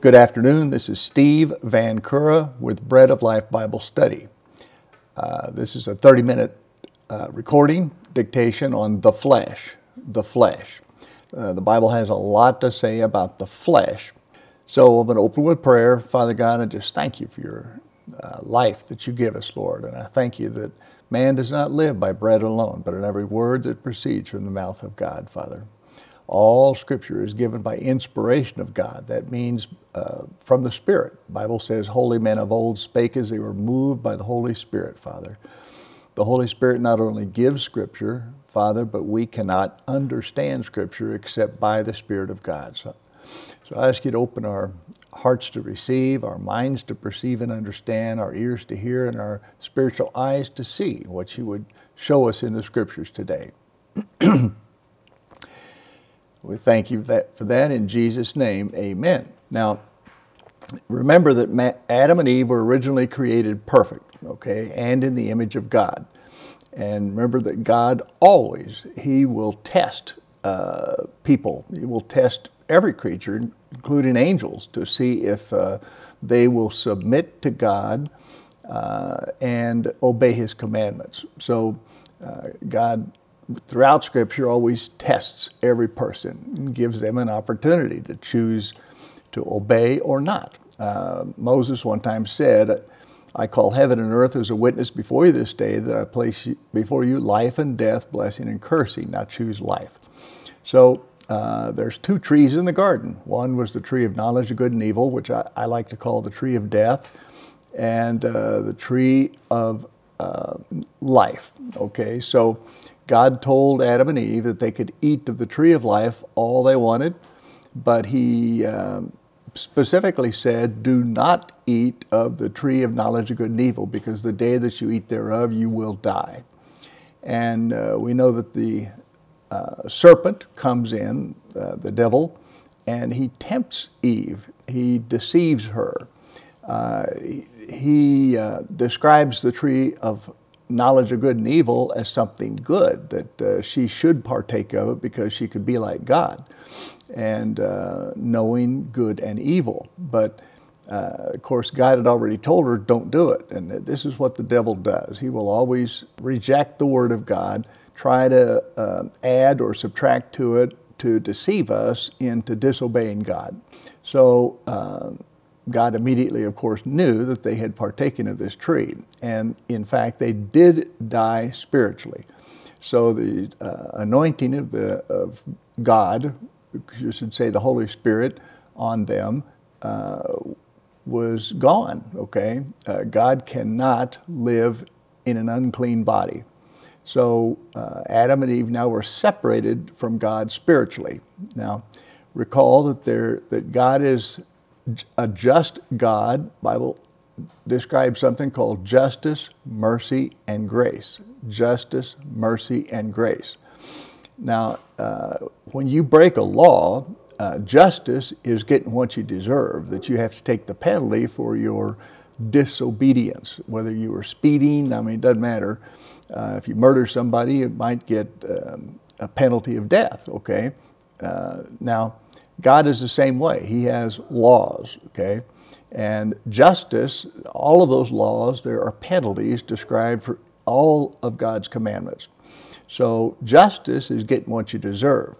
Good afternoon. This is Steve Vancura with Bread of Life Bible Study. Uh, this is a 30 minute uh, recording dictation on the flesh. The flesh. Uh, the Bible has a lot to say about the flesh. So I'm going to open with prayer. Father God, I just thank you for your uh, life that you give us, Lord. And I thank you that man does not live by bread alone, but in every word that proceeds from the mouth of God, Father. All Scripture is given by inspiration of God. That means uh, from the Spirit. Bible says, "Holy men of old spake as they were moved by the Holy Spirit." Father, the Holy Spirit not only gives Scripture, Father, but we cannot understand Scripture except by the Spirit of God. So, so I ask you to open our hearts to receive, our minds to perceive and understand, our ears to hear, and our spiritual eyes to see what you would show us in the Scriptures today. We thank you for that in Jesus' name. Amen. Now, remember that Adam and Eve were originally created perfect, okay, and in the image of God. And remember that God always, He will test uh, people. He will test every creature, including angels, to see if uh, they will submit to God uh, and obey His commandments. So uh, God throughout Scripture always tests every person and gives them an opportunity to choose to obey or not. Uh, Moses one time said, I call heaven and earth as a witness before you this day that I place before you life and death, blessing and cursing. Now choose life. So uh, there's two trees in the garden. One was the tree of knowledge of good and evil, which I, I like to call the tree of death, and uh, the tree of uh, life. Okay, so God told Adam and Eve that they could eat of the tree of life all they wanted, but He um, specifically said, Do not eat of the tree of knowledge of good and evil, because the day that you eat thereof, you will die. And uh, we know that the uh, serpent comes in, uh, the devil, and he tempts Eve, he deceives her. Uh, he uh, describes the tree of knowledge of good and evil as something good, that uh, she should partake of it because she could be like God and uh, knowing good and evil. But uh, of course, God had already told her, don't do it. And this is what the devil does. He will always reject the word of God, try to uh, add or subtract to it to deceive us into disobeying God. So, uh, God immediately, of course, knew that they had partaken of this tree. And in fact, they did die spiritually. So the uh, anointing of, the, of God, you should say the Holy Spirit, on them uh, was gone, okay? Uh, God cannot live in an unclean body. So uh, Adam and Eve now were separated from God spiritually. Now, recall that, there, that God is a just God, Bible describes something called justice, mercy, and grace. Justice, mercy, and grace. Now, uh, when you break a law, uh, justice is getting what you deserve, that you have to take the penalty for your disobedience, whether you were speeding, I mean, it doesn't matter. Uh, if you murder somebody, you might get um, a penalty of death, okay? Uh, now, God is the same way. He has laws, okay? And justice, all of those laws, there are penalties described for all of God's commandments. So justice is getting what you deserve.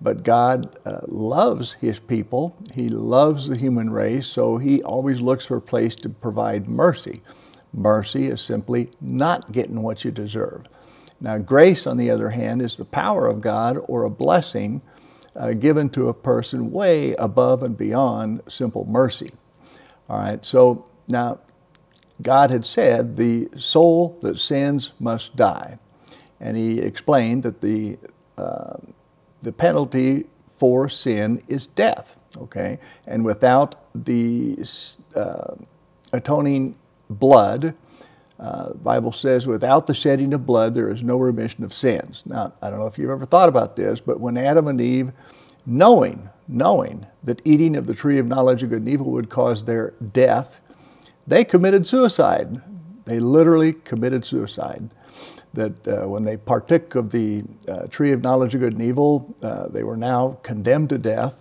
But God uh, loves His people. He loves the human race, so He always looks for a place to provide mercy. Mercy is simply not getting what you deserve. Now, grace, on the other hand, is the power of God or a blessing uh, given to a person way above and beyond simple mercy. All right, so now God had said the soul that sins must die. And he explained that the, uh, the penalty for sin is death, okay? And without the uh, atoning blood, uh, the Bible says, without the shedding of blood, there is no remission of sins. Now, I don't know if you've ever thought about this, but when Adam and Eve, knowing, knowing that eating of the tree of knowledge of good and evil would cause their death, they committed suicide. They literally committed suicide. That uh, when they partook of the uh, tree of knowledge of good and evil, uh, they were now condemned to death.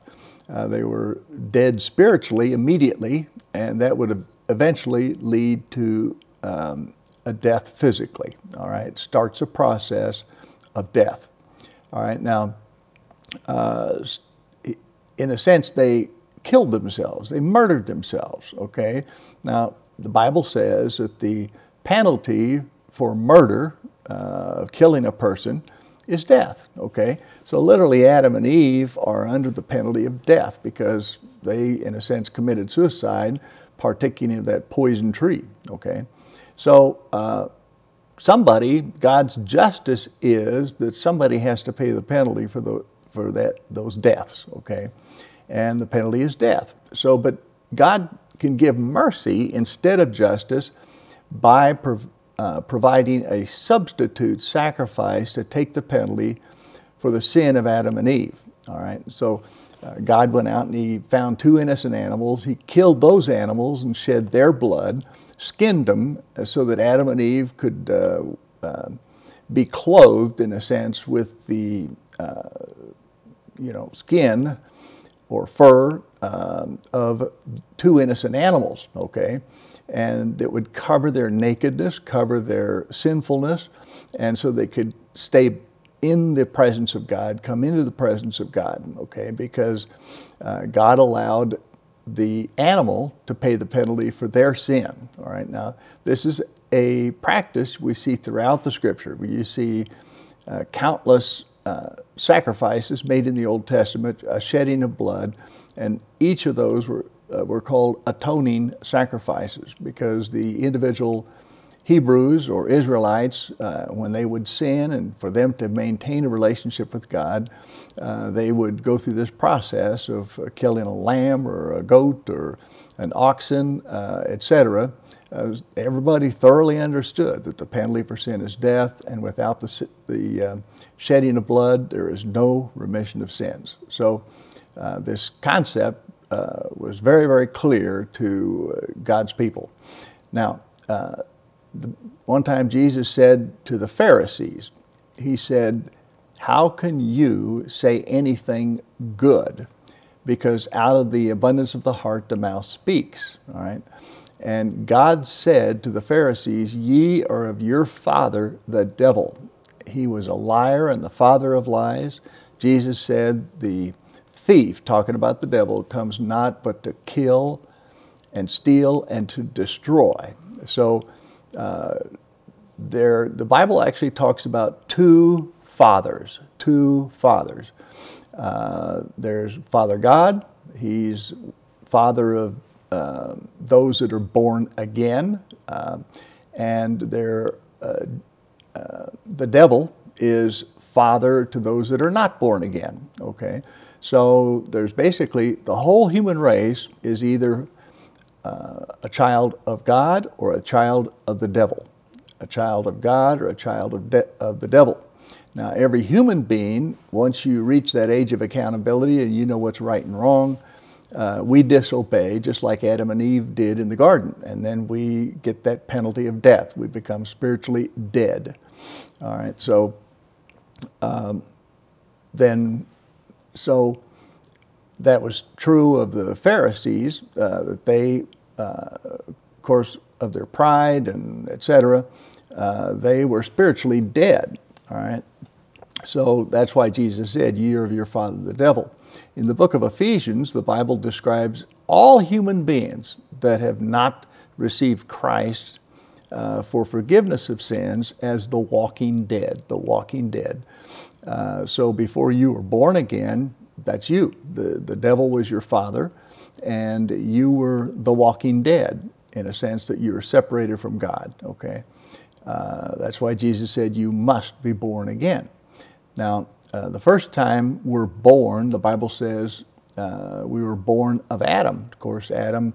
Uh, they were dead spiritually immediately, and that would eventually lead to um, a death physically. All right, it starts a process of death. All right, now, uh, in a sense, they killed themselves, they murdered themselves. Okay, now the Bible says that the penalty for murder, uh, killing a person, is death. Okay, so literally, Adam and Eve are under the penalty of death because they, in a sense, committed suicide, partaking of that poison tree. Okay, so uh, somebody, God's justice is that somebody has to pay the penalty for the for that those deaths. Okay, and the penalty is death. So, but God can give mercy instead of justice by uh, providing a substitute sacrifice to take the penalty for the sin of Adam and Eve. All right, so uh, God went out and He found two innocent animals. He killed those animals and shed their blood, skinned them so that Adam and Eve could uh, uh, be clothed, in a sense, with the uh, you know skin or fur um, of two innocent animals. Okay and that would cover their nakedness, cover their sinfulness, and so they could stay in the presence of God, come into the presence of God, okay? Because uh, God allowed the animal to pay the penalty for their sin, all right? Now, this is a practice we see throughout the scripture. You see uh, countless uh, sacrifices made in the Old Testament, a shedding of blood, and each of those were uh, were called atoning sacrifices because the individual Hebrews or Israelites, uh, when they would sin and for them to maintain a relationship with God, uh, they would go through this process of uh, killing a lamb or a goat or an oxen, uh, etc. Uh, everybody thoroughly understood that the penalty for sin is death, and without the, the uh, shedding of blood, there is no remission of sins. So, this concept was very, very clear to God's people. Now, uh, one time Jesus said to the Pharisees, He said, How can you say anything good? Because out of the abundance of the heart, the mouth speaks. All right? And God said to the Pharisees, Ye are of your father, the devil. He was a liar and the father of lies. Jesus said, The thief, talking about the devil, comes not but to kill and steal and to destroy. So uh, there, the Bible actually talks about two fathers, two fathers. Uh, there's Father God, He's father of uh, those that are born again, uh, and there, uh, the devil is father to those that are not born again. Okay, so there's basically the whole human race is either uh, a child of God or a child of the devil, a child of God or a child of, de- of the devil. Now, every human being, once you reach that age of accountability and you know what's right and wrong, uh, we disobey just like Adam and Eve did in the garden. And then we get that penalty of death. We become spiritually dead. All right, so um, then so that was true of the Pharisees, uh, that they, of course, of their pride and etc., uh, they were spiritually dead. All right. So that's why Jesus said, "Ye are of your father the devil." In the book of Ephesians, the Bible describes all human beings that have not received Christ uh, for forgiveness of sins as the walking dead. The walking dead. Uh, so before you were born again, that's you. The, the devil was your father, and you were the walking dead in a sense that you were separated from God, okay? Uh, that's why Jesus said, You must be born again. Now, uh, the first time we're born, the Bible says uh, we were born of Adam. Of course, Adam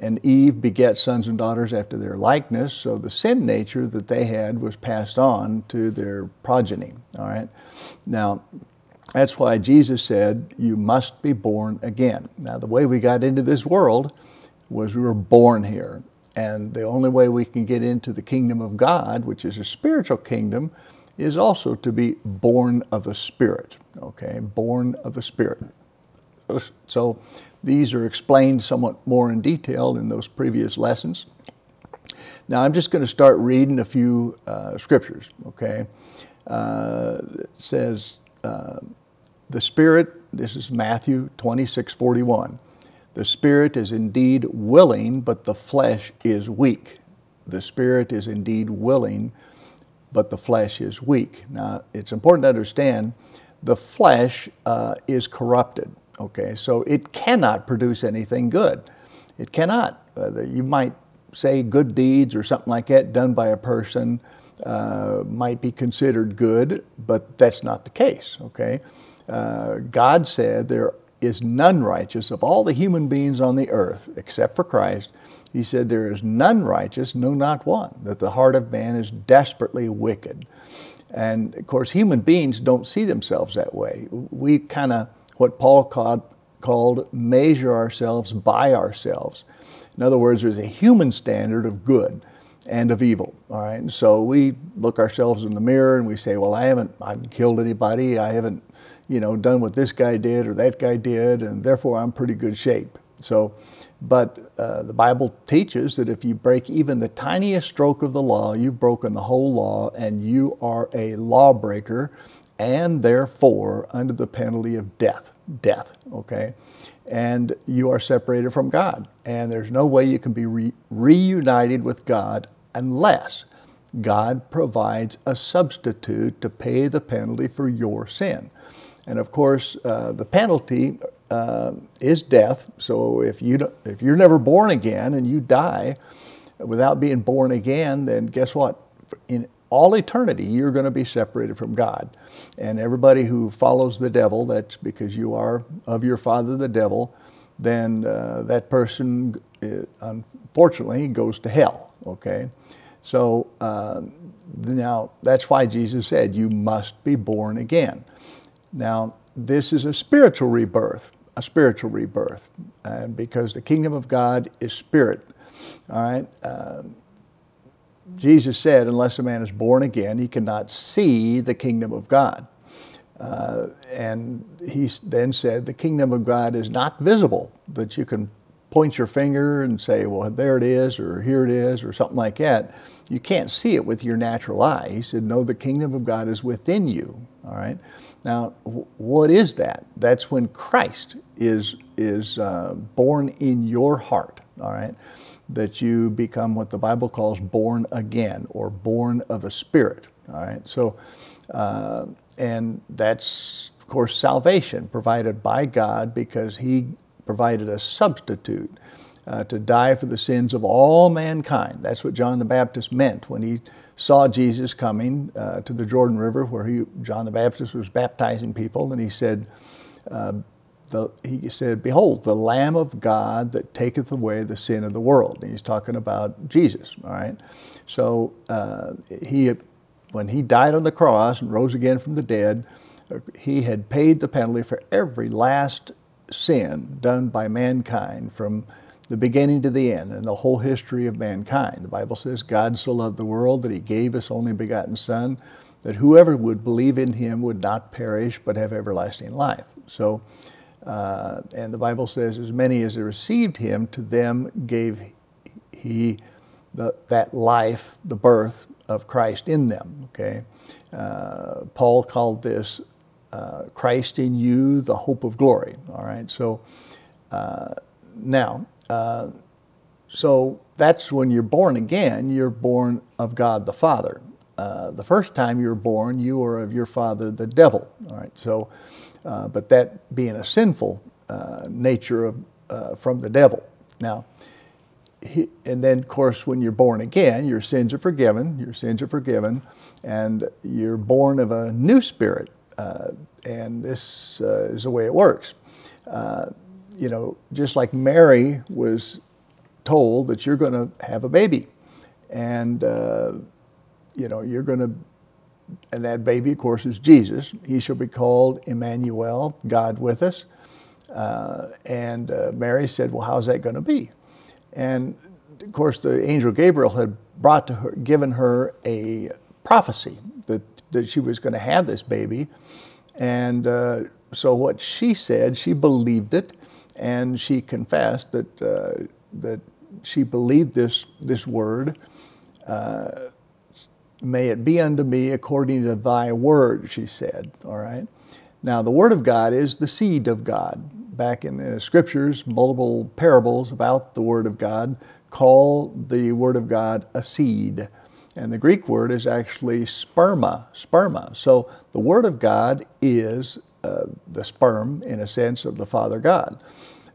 and Eve beget sons and daughters after their likeness, so the sin nature that they had was passed on to their progeny. All right. Now, that's why Jesus said, You must be born again. Now, the way we got into this world was we were born here. And the only way we can get into the kingdom of God, which is a spiritual kingdom, is also to be born of the Spirit. Okay, born of the Spirit. So these are explained somewhat more in detail in those previous lessons. Now I'm just going to start reading a few uh, scriptures, okay? Uh, it says, uh, the Spirit, this is Matthew 26 41. The Spirit is indeed willing, but the flesh is weak. The Spirit is indeed willing, but the flesh is weak. Now, it's important to understand the flesh uh, is corrupted, okay? So it cannot produce anything good. It cannot. Uh, you might say good deeds or something like that done by a person uh, might be considered good, but that's not the case, okay? Uh, God said there is none righteous of all the human beings on the earth except for Christ. He said, There is none righteous, no, not one, that the heart of man is desperately wicked. And of course, human beings don't see themselves that way. We kind of, what Paul called, called measure ourselves by ourselves. In other words, there's a human standard of good and of evil. All right. And so we look ourselves in the mirror and we say, well, I haven't, I haven't killed anybody. I haven't, you know, done what this guy did or that guy did, and therefore I'm pretty good shape. So, but uh, the Bible teaches that if you break even the tiniest stroke of the law, you've broken the whole law, and you are a lawbreaker, and therefore under the penalty of death. Death. Okay and you are separated from God. And there's no way you can be re- reunited with God unless God provides a substitute to pay the penalty for your sin. And of course, uh, the penalty uh, is death. So if you if you're never born again and you die without being born again, then guess what? In all eternity, you're going to be separated from God. And everybody who follows the devil, that's because you are of your father the devil, then uh, that person, uh, unfortunately, goes to hell. Okay? So uh, now that's why Jesus said, You must be born again. Now, this is a spiritual rebirth, a spiritual rebirth, and because the kingdom of God is spirit. All right? Uh, Jesus said, unless a man is born again, he cannot see the kingdom of God. Uh, and he then said, the kingdom of God is not visible, that you can point your finger and say, well, there it is, or here it is, or something like that. You can't see it with your natural eye. He said, no, the kingdom of God is within you. All right. Now, what is that? That's when Christ is, is uh, born in your heart. All right that you become what the Bible calls born again or born of the Spirit. All right, so uh, and that's of course salvation provided by God because He provided a substitute uh, to die for the sins of all mankind. That's what John the Baptist meant when he saw Jesus coming uh, to the Jordan River, where he, John the Baptist was baptizing people, and he said. Uh, the, he said, Behold, the Lamb of God that taketh away the sin of the world. And he's talking about Jesus, all right? So uh, he, when he died on the cross and rose again from the dead, he had paid the penalty for every last sin done by mankind from the beginning to the end and the whole history of mankind. The Bible says, God so loved the world that he gave his only begotten Son, that whoever would believe in him would not perish but have everlasting life. So, uh, and the Bible says, as many as received him, to them gave he the, that life, the birth of Christ in them. Okay, uh, Paul called this uh, Christ in you, the hope of glory. All right, so uh, now, uh, so that's when you're born again. You're born of God the Father. Uh, the first time you were born, you were of your father, the devil. All right, so uh, but that being a sinful uh, nature of, uh, from the devil. Now, he, and then, of course, when you're born again, your sins are forgiven, your sins are forgiven, and you're born of a new spirit. And this is the way it works. You know, just like Mary was told that you're going to have a baby, and you know, you're going to and that baby, of course, is Jesus. He shall be called Emmanuel, God with us. Uh, and uh, Mary said, Well, how's that going to be? And of course, the angel Gabriel had brought to her, given her a prophecy that, that she was going to have this baby. And uh, so what she said, she believed it, and she confessed that, uh, that she believed this, this word. Uh, May it be unto me according to thy word, she said. All right. Now, the word of God is the seed of God. Back in the scriptures, multiple parables about the word of God call the word of God a seed. And the Greek word is actually sperma, sperma. So the word of God is uh, the sperm, in a sense, of the Father God.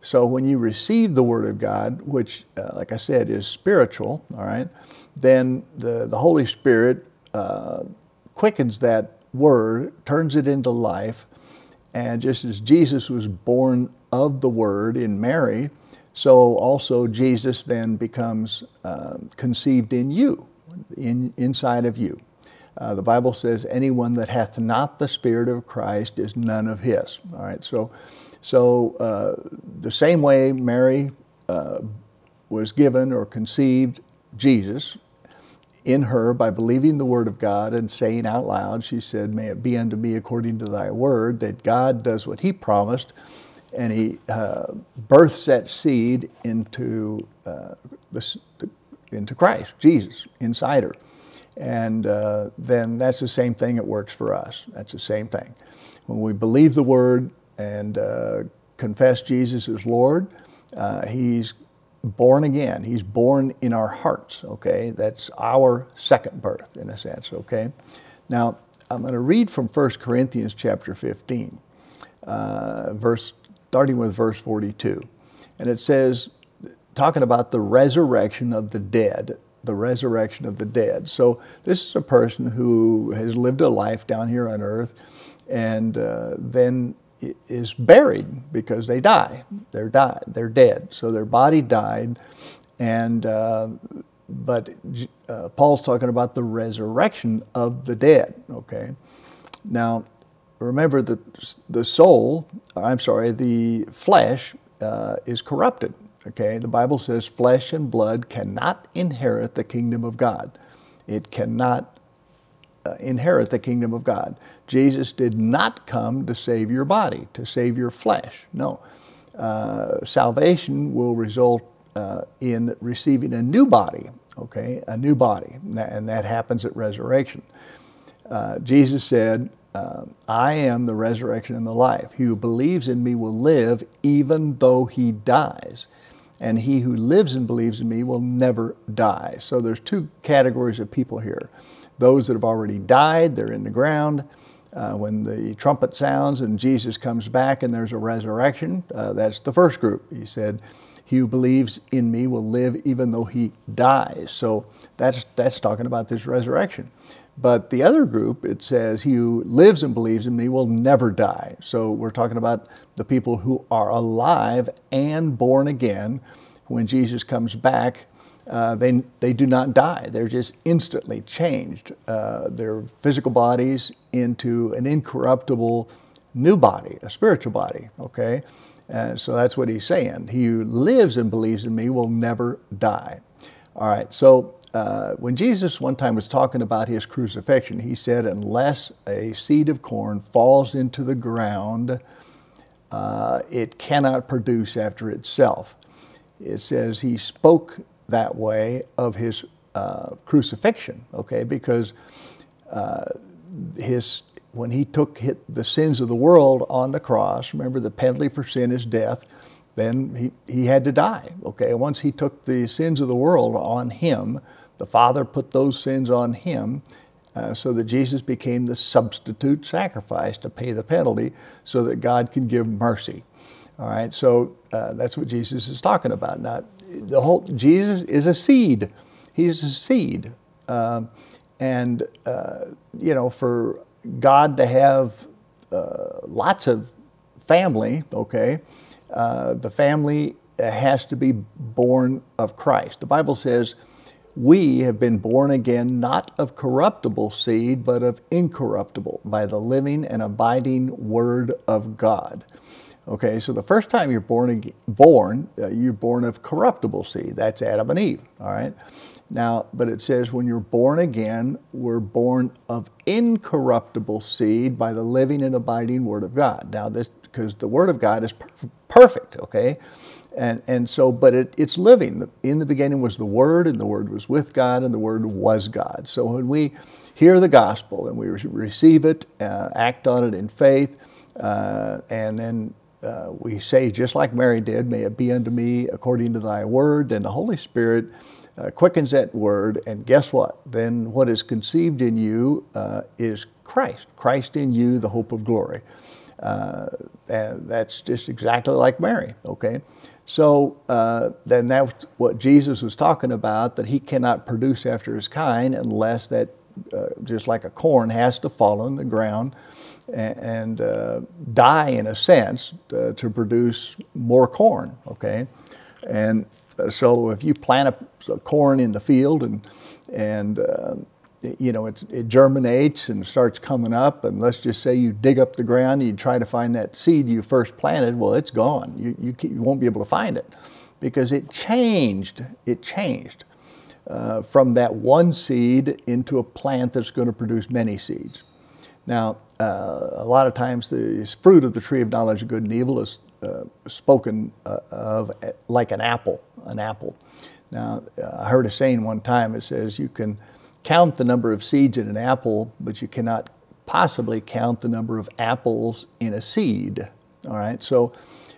So when you receive the Word of God, which, uh, like I said, is spiritual, all right, then the, the Holy Spirit uh, quickens that Word, turns it into life, and just as Jesus was born of the Word in Mary, so also Jesus then becomes uh, conceived in you, in, inside of you. Uh, the Bible says, anyone that hath not the Spirit of Christ is none of his. All right, so so, uh, the same way Mary uh, was given or conceived Jesus in her by believing the Word of God and saying out loud, she said, May it be unto me according to thy word, that God does what he promised, and he uh, births that seed into, uh, the, into Christ, Jesus, inside her. And uh, then that's the same thing that works for us. That's the same thing. When we believe the Word, and uh, confess Jesus as Lord, uh, he's born again. He's born in our hearts, okay? That's our second birth, in a sense, okay? Now, I'm going to read from 1 Corinthians chapter 15, uh, verse, starting with verse 42. And it says, talking about the resurrection of the dead, the resurrection of the dead. So, this is a person who has lived a life down here on earth and uh, then is buried because they die. They're died. They're dead. So their body died, and uh, but uh, Paul's talking about the resurrection of the dead. Okay, now remember that the soul. I'm sorry, the flesh uh, is corrupted. Okay, the Bible says flesh and blood cannot inherit the kingdom of God. It cannot uh, inherit the kingdom of God. Jesus did not come to save your body, to save your flesh. No. Uh, salvation will result uh, in receiving a new body, okay, a new body, and that happens at resurrection. Uh, Jesus said, uh, I am the resurrection and the life. He who believes in me will live even though he dies. And he who lives and believes in me will never die. So there's two categories of people here those that have already died, they're in the ground. Uh, when the trumpet sounds and Jesus comes back and there's a resurrection, uh, that's the first group. He said, He who believes in me will live even though he dies. So that's, that's talking about this resurrection. But the other group, it says, He who lives and believes in me will never die. So we're talking about the people who are alive and born again when Jesus comes back uh, they, they do not die. They're just instantly changed, uh, their physical bodies into an incorruptible new body, a spiritual body, okay? And so that's what he's saying. He who lives and believes in me will never die. All right, so uh, when Jesus one time was talking about his crucifixion, he said, Unless a seed of corn falls into the ground, uh, it cannot produce after itself. It says he spoke that way of his uh, crucifixion, okay, because uh, his when he took hit the sins of the world on the cross, remember the penalty for sin is death, then he, he had to die, okay. Once he took the sins of the world on him, the Father put those sins on him, uh, so that Jesus became the substitute sacrifice to pay the penalty so that God can give mercy. All right, so uh, that's what Jesus is talking about. Now, the whole Jesus is a seed. He's a seed, uh, and you know, for God to have uh, lots of family, okay, uh, the family has to be born of Christ. The Bible says. We have been born again not of corruptible seed, but of incorruptible by the living and abiding Word of God. Okay, so the first time you're born, born uh, you're born of corruptible seed. That's Adam and Eve. All right. Now, but it says when you're born again, we're born of incorruptible seed by the living and abiding Word of God. Now, this because the Word of God is perfect, okay? And, and so, but it, it's living. In the beginning was the Word, and the Word was with God, and the Word was God. So when we hear the gospel and we receive it, uh, act on it in faith, uh, and then uh, we say, just like Mary did, may it be unto me according to thy word, and the Holy Spirit uh, quickens that word, and guess what? Then what is conceived in you uh, is Christ. Christ in you, the hope of glory. Uh, and that's just exactly like Mary, okay? So uh, then that's what Jesus was talking about, that he cannot produce after his kind unless that, uh, just like a corn, has to fall on the ground and, and uh, die in a sense uh, to produce more corn, okay? And so if you plant a, a corn in the field and, and uh, you know, it germinates and starts coming up, and let's just say you dig up the ground you try to find that seed you first planted, well, it's gone. You, you, you won't be able to find it because it changed. It changed uh, from that one seed into a plant that's going to produce many seeds. Now, uh, a lot of times the fruit of the tree of knowledge of good and evil is uh, spoken uh, of like an apple, an apple. Now, I heard a saying one time, it says you can count the number of seeds in an apple, but you cannot possibly count the number of apples in a seed. All right, so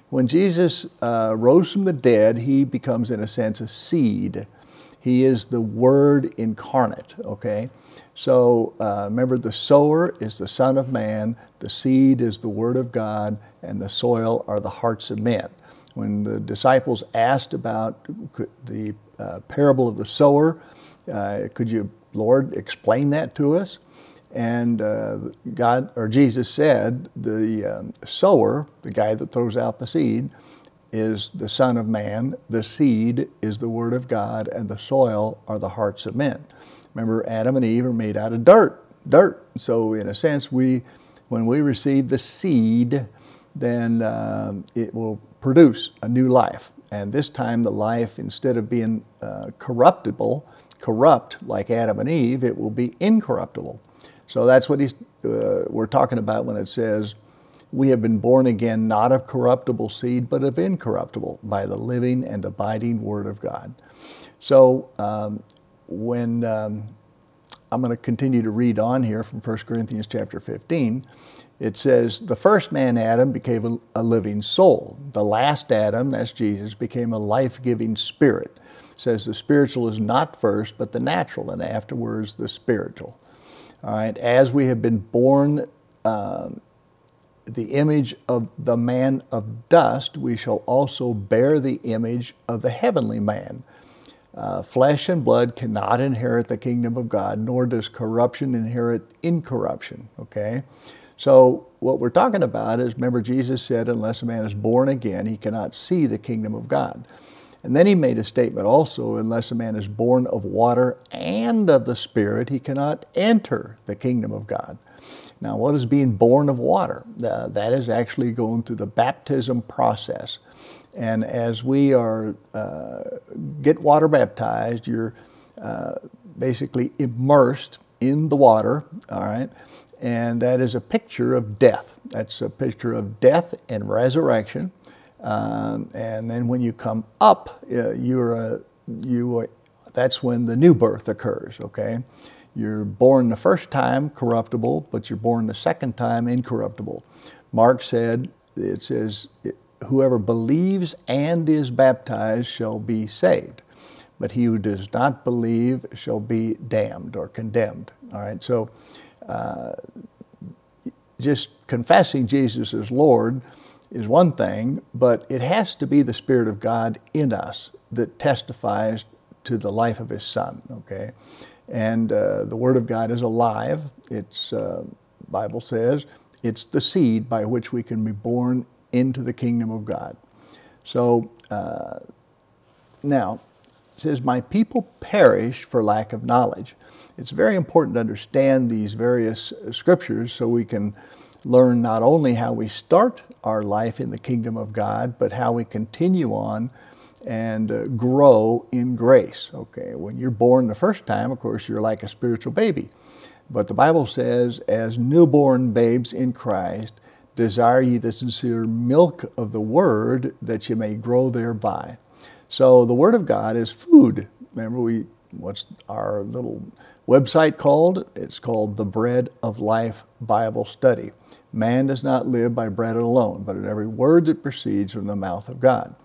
when Jesus uh, rose from the dead, he becomes, in a sense, a seed. He is the Word incarnate, okay? So uh, remember, the sower is the Son of Man, the seed is the Word of God, and the soil are the hearts of men. When the disciples asked about the uh, parable of the sower, uh, could you, Lord, explain that to us? And uh, God or Jesus said, the um, sower, the guy that throws out the seed, is the Son of Man, the seed is the Word of God, and the soil are the hearts of men. Remember, Adam and Eve are made out of dirt, dirt. So, in a sense, we, when we receive the seed, then um, it will produce a new life. And this time, the life, instead of being uh, corruptible, corrupt like Adam and Eve, it will be incorruptible. So that's what he's, uh, we're talking about when it says, we have been born again not of corruptible seed, but of incorruptible by the living and abiding Word of God. So um, when um, I'm going to continue to read on here from 1 Corinthians chapter 15, it says, The first man, Adam, became a, a living soul. The last Adam, that's Jesus, became a life giving spirit. Says the spiritual is not first, but the natural, and afterwards the spiritual. All right, as we have been born um, the image of the man of dust, we shall also bear the image of the heavenly man. Uh, flesh and blood cannot inherit the kingdom of God, nor does corruption inherit incorruption. Okay? So, what we're talking about is remember, Jesus said, unless a man is born again, he cannot see the kingdom of God. And then he made a statement also unless a man is born of water and of the Spirit, he cannot enter the kingdom of God. Now, what is being born of water? Uh, that is actually going through the baptism process. And as we are uh, get water baptized, you're uh, basically immersed in the water, all right? And that is a picture of death. That's a picture of death and resurrection. Um, and then when you come up, uh, you're a, you are, that's when the new birth occurs, okay? You're born the first time corruptible, but you're born the second time incorruptible. Mark said, it says, whoever believes and is baptized shall be saved, but he who does not believe shall be damned or condemned. All right, so uh, just confessing Jesus as Lord is one thing, but it has to be the Spirit of God in us that testifies to the life of His Son. Okay, and uh, the Word of God is alive. It's uh, Bible says it's the seed by which we can be born into the kingdom of God. So uh, now, it says, My people perish for lack of knowledge. It's very important to understand these various scriptures so we can learn not only how we start our life in the kingdom of God, but how we continue on and uh, grow in grace. Okay, when you're born the first time, of course, you're like a spiritual baby. But the Bible says, as newborn babes in Christ, desire ye the sincere milk of the word that you may grow thereby. So the word of God is food. Remember, we what's our little website called? It's called the Bread of Life Bible Study. Man does not live by bread alone, but in every word that proceeds from the mouth of God.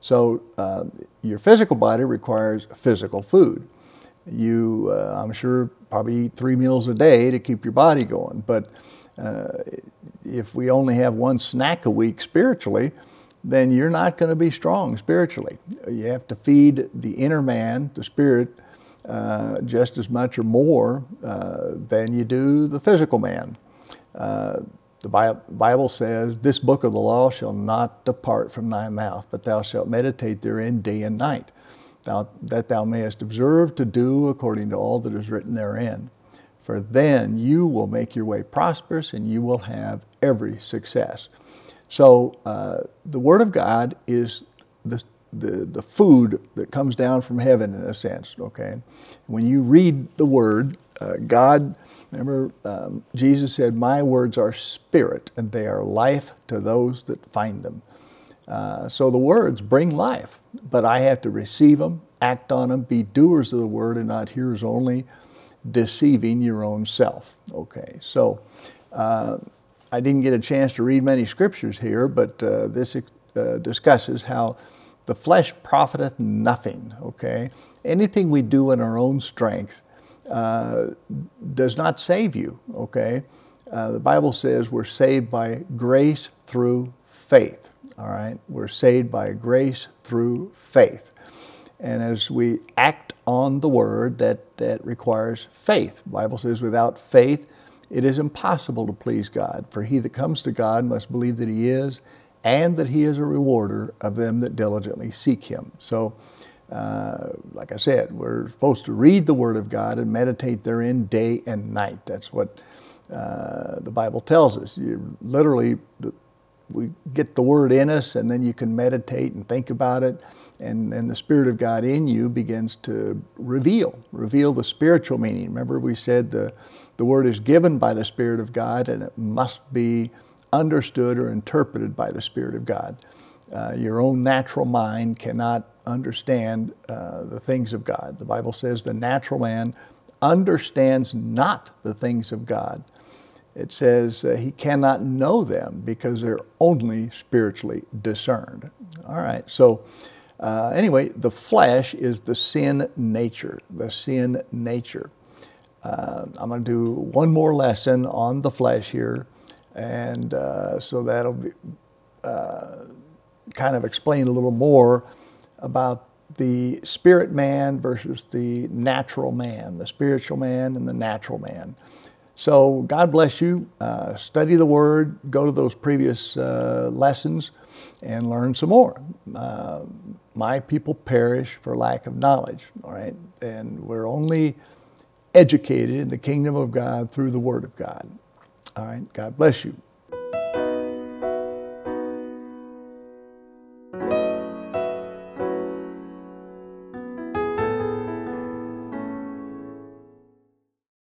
So uh, your physical body requires physical food. You, uh, I'm sure, probably eat three meals a day to keep your body going. But uh, if we only have one snack a week spiritually, then you're not going to be strong spiritually. You have to feed the inner man, the spirit, uh, just as much or more uh, than you do the physical man. Uh, the Bible says, This book of the law shall not depart from thy mouth, but thou shalt meditate therein day and night, thou, that thou mayest observe to do according to all that is written therein. For then you will make your way prosperous and you will have every success. So uh, the Word of God is the, the, the food that comes down from heaven in a sense, okay? When you read the Word, uh, God Remember, um, Jesus said, My words are spirit, and they are life to those that find them. Uh, so the words bring life, but I have to receive them, act on them, be doers of the word and not hearers only, deceiving your own self. Okay, so uh, I didn't get a chance to read many scriptures here, but uh, this uh, discusses how the flesh profiteth nothing. Okay, anything we do in our own strength uh, does not save you, okay? Uh, the Bible says we're saved by grace through faith, all right? We're saved by grace through faith. And as we act on the word, that, that requires faith. The Bible says without faith, it is impossible to please God. For he that comes to God must believe that he is, and that he is a rewarder of them that diligently seek him. So, uh, like I said, we're supposed to read the Word of God and meditate therein day and night. That's what uh, the Bible tells us. You literally, we get the Word in us, and then you can meditate and think about it, and, then the Spirit of God in you begins to reveal, reveal the spiritual meaning. Remember, we said the, the Word is given by the Spirit of God, and it must be understood or interpreted by the Spirit of God. Uh, your own natural mind cannot understand uh, the things of God. The Bible says the natural man understands not the things of God. It says uh, he cannot know them because they're only spiritually discerned. All right, so uh, anyway, the flesh is the sin nature, the sin nature. Uh, I'm going to do one more lesson on the flesh here, and uh, so that'll be uh, kind of explain a little more about the spirit man versus the natural man, the spiritual man and the natural man. So, God bless you. Uh, study the Word, go to those previous uh, lessons, and learn some more. Uh, my people perish for lack of knowledge, all right? And we're only educated in the kingdom of God through the Word of God. All right, God bless you.